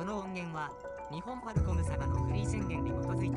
この音源は日本ファルコム様のフリー宣言に基づい